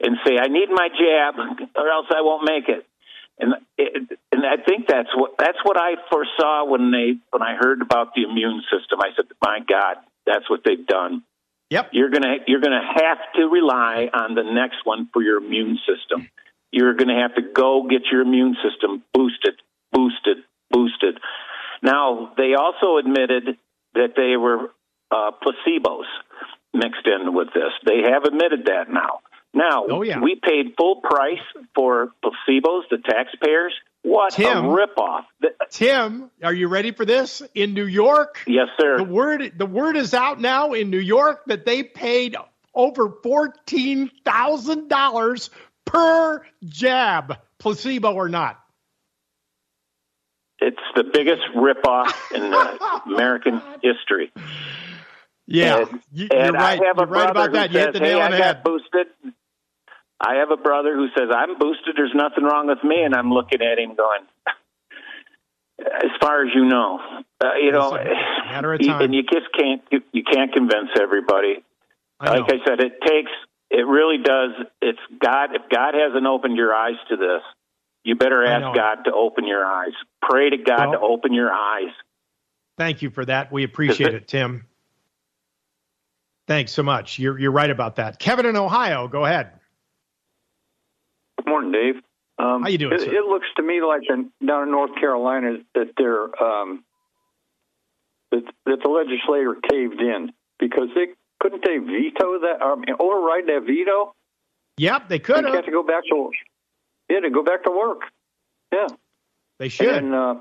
and say I need my jab or else I won't make it. And it, and I think that's what that's what I foresaw when they when I heard about the immune system. I said, "My God, that's what they've done." Yep. You're gonna you're gonna have to rely on the next one for your immune system. You're gonna have to go get your immune system boosted, boosted, boosted. Now they also admitted that they were uh, placebos mixed in with this. They have admitted that now. Now Oh, yeah. we paid full price for placebos, the taxpayers. What Tim. a ripoff! Tim, are you ready for this? In New York, Yes, sir. the word the word is out now in New York that they paid over fourteen thousand dollars per jab, placebo or not. It's the biggest ripoff in [LAUGHS] American history. Yeah, And, you, and right. I have a You're right about that. who You says, hit the "Hey, nail I on the got head. boosted." I have a brother who says, "I'm boosted. There's nothing wrong with me," and I'm looking at him going, "As far as you know, uh, you know." Matter of you- time. And you just can't you, you can't convince everybody. I. Like I said, it takes it really does. It's God. If God hasn't opened your eyes to this, you better ask. God to open your eyes. Pray to God Well- to open your eyes. Thank you for that. We appreciate it, Tim. Thanks so much. You're you're right about that. Kevin in Ohio, go ahead. Good morning, Dave. Um, How you doing, It, it looks to me like in, down in North Carolina that they're um, that, that the legislator caved in because they couldn't they veto that um, override that veto. Yep, they could They have. have to go back to yeah to go back to work. Yeah, They should. And, uh,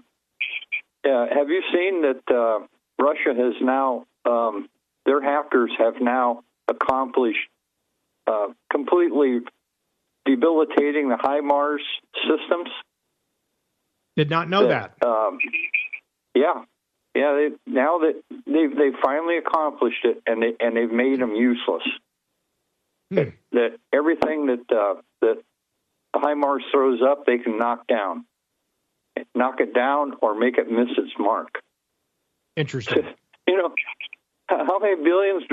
yeah, have you seen that uh, Russia has now um, their hackers have now accomplished uh, completely debilitating the HIMARS systems? Did not know that. Um, yeah, yeah. They, now that they've they finally accomplished it, and they and they've made them useless. Hmm. That everything that uh, that the HIMARS throws up, they can knock down, knock it down, or make it miss its mark. Interesting. [LAUGHS] You know, how many billions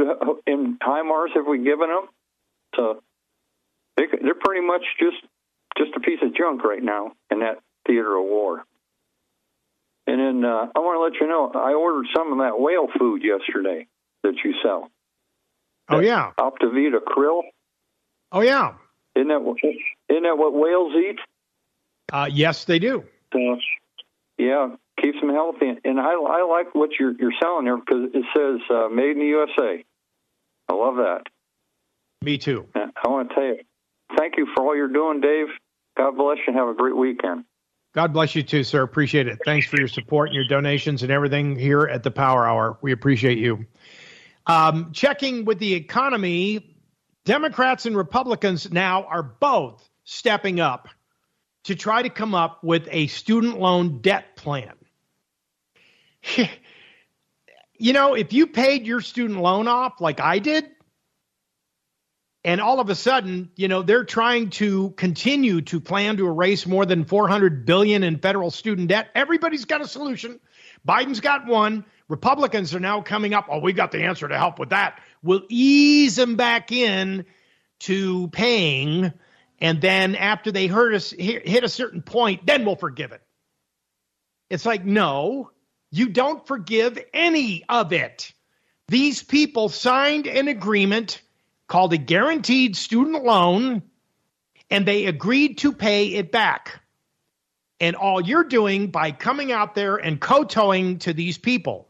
in HIMARS have we given them? So they, they're pretty much just just a piece of junk right now in that theater of war. And then uh, I want to let you know I ordered some of that whale food yesterday that you sell. Oh yeah. Optivita krill. Oh yeah. Isn't that what, isn't that what whales eat? Uh, yes, they do. So, yeah, keeps them healthy. And I, I like what you're you're selling there because it says uh, "Made in the USA." I love that. Me too. I want to tell you, thank you for all you're doing, Dave. God bless you. and Have a great weekend. God bless you too, sir. Appreciate it. Thanks for your support and your donations and everything here at the Power Hour. We appreciate you. Um, checking with the economy, Democrats and Republicans now are both stepping up to try to come up with a student loan debt plan. [LAUGHS] you know, if you paid your student loan off like I did, and all of a sudden, you know, they're trying to continue to plan to erase more than 400 billion in federal student debt. Everybody's got a solution. Biden's got one. Republicans are now coming up. Oh, we got the answer to help with that. We'll ease them back in to paying And then after they hurt us, hit a certain point, then we'll forgive it. It's like, no, you don't forgive any of it. These people signed an agreement called a guaranteed student loan, and they agreed to pay it back. And all you're doing by coming out there and kowtowing to these people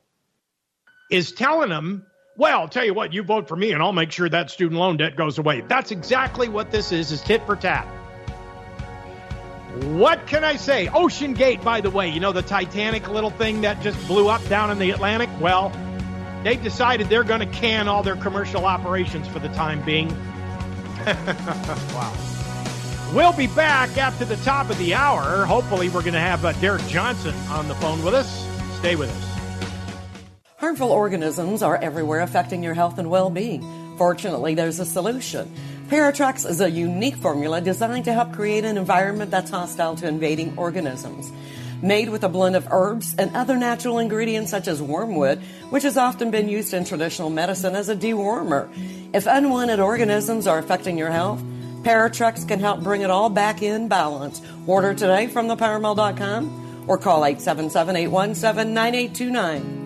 is telling them well, I'll tell you what, you vote for me and I'll make sure that student loan debt goes away. That's exactly what this is, is tit for tat. What can I say? OceanGate, by the way, you know the Titanic little thing that just blew up down in the Atlantic? Well, they've decided they're going to can all their commercial operations for the time being. [LAUGHS] wow. We'll be back after the top of the hour. Hopefully, we're going to have uh, Derek Johnson on the phone with us. Stay with us. Harmful organisms are everywhere affecting your health and well being. Fortunately, there's a solution. Paratrex is a unique formula designed to help create an environment that's hostile to invading organisms. Made with a blend of herbs and other natural ingredients such as wormwood, which has often been used in traditional medicine as a dewormer. If unwanted organisms are affecting your health, Paratrex can help bring it all back in balance. Order today from thepowermall.com or call 877 817 9829.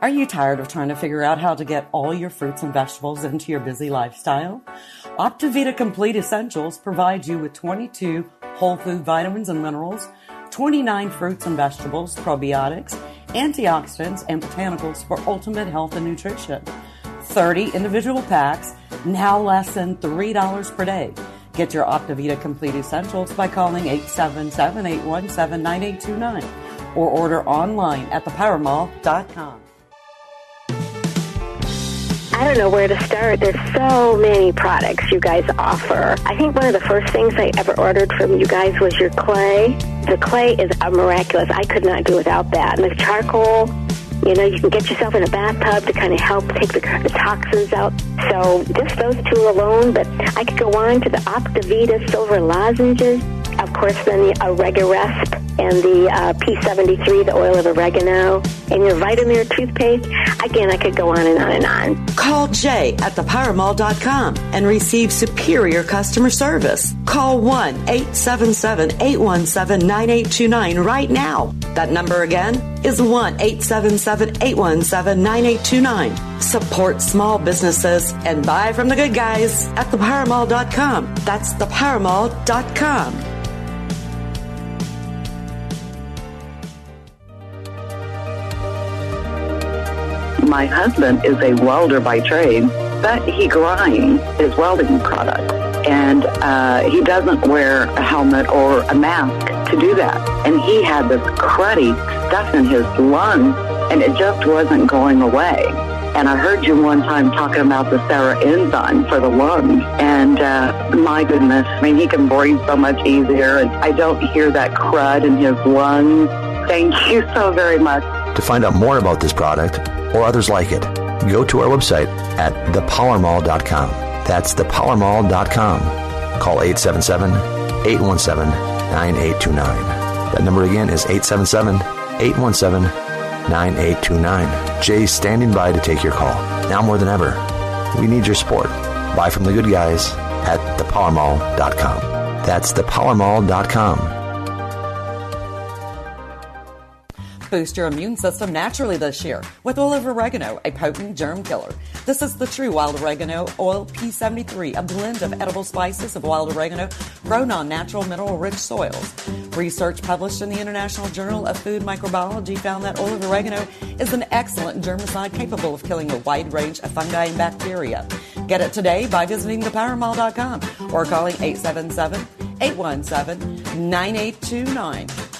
Are you tired of trying to figure out how to get all your fruits and vegetables into your busy lifestyle? Optivita Complete Essentials provides you with 22 whole food vitamins and minerals, 29 fruits and vegetables, probiotics, antioxidants, and botanicals for ultimate health and nutrition. 30 individual packs, now less than $3 per day. Get your Optivita Complete Essentials by calling 877 817 9829 or order online at thepowermall.com. I don't know where to start. There's so many products you guys offer. I think one of the first things I ever ordered from you guys was your clay. The clay is miraculous. I could not do without that. And the charcoal, you know, you can get yourself in a bathtub to kind of help take the, the toxins out. So just those two alone, but I could go on to the Optivita silver lozenges. Of course, then the Oregaresp and the uh, P73, the oil of oregano, and your Vitamir toothpaste. Again, I could go on and on and on. Call Jay at thepowermall.com and receive superior customer service. Call 1 877 817 9829 right now. That number again is 1 877 817 9829. Support small businesses and buy from the good guys at thepowermall.com. That's thepowermall.com. My husband is a welder by trade, but he grinds his welding product. And uh, he doesn't wear a helmet or a mask to do that. And he had this cruddy stuff in his lungs, and it just wasn't going away. And I heard you one time talking about the Serra enzyme for the lungs. And uh, my goodness, I mean, he can breathe so much easier. And I don't hear that crud in his lungs. Thank [LAUGHS] you so very much. To find out more about this product or others like it, go to our website at thepowermall.com. That's thepowermall.com. Call 877-817-9829. That number again is 877-817-9829. Jay's standing by to take your call. Now more than ever, we need your support. Buy from the good guys at thepowermall.com. That's thepowermall.com. Boost your immune system naturally this year with of oregano, a potent germ killer. This is the true wild oregano oil P73, a blend of edible spices of wild oregano grown on natural mineral rich soils. Research published in the International Journal of Food Microbiology found that of oregano is an excellent germicide capable of killing a wide range of fungi and bacteria. Get it today by visiting thepowermall.com or calling 877 817 9829.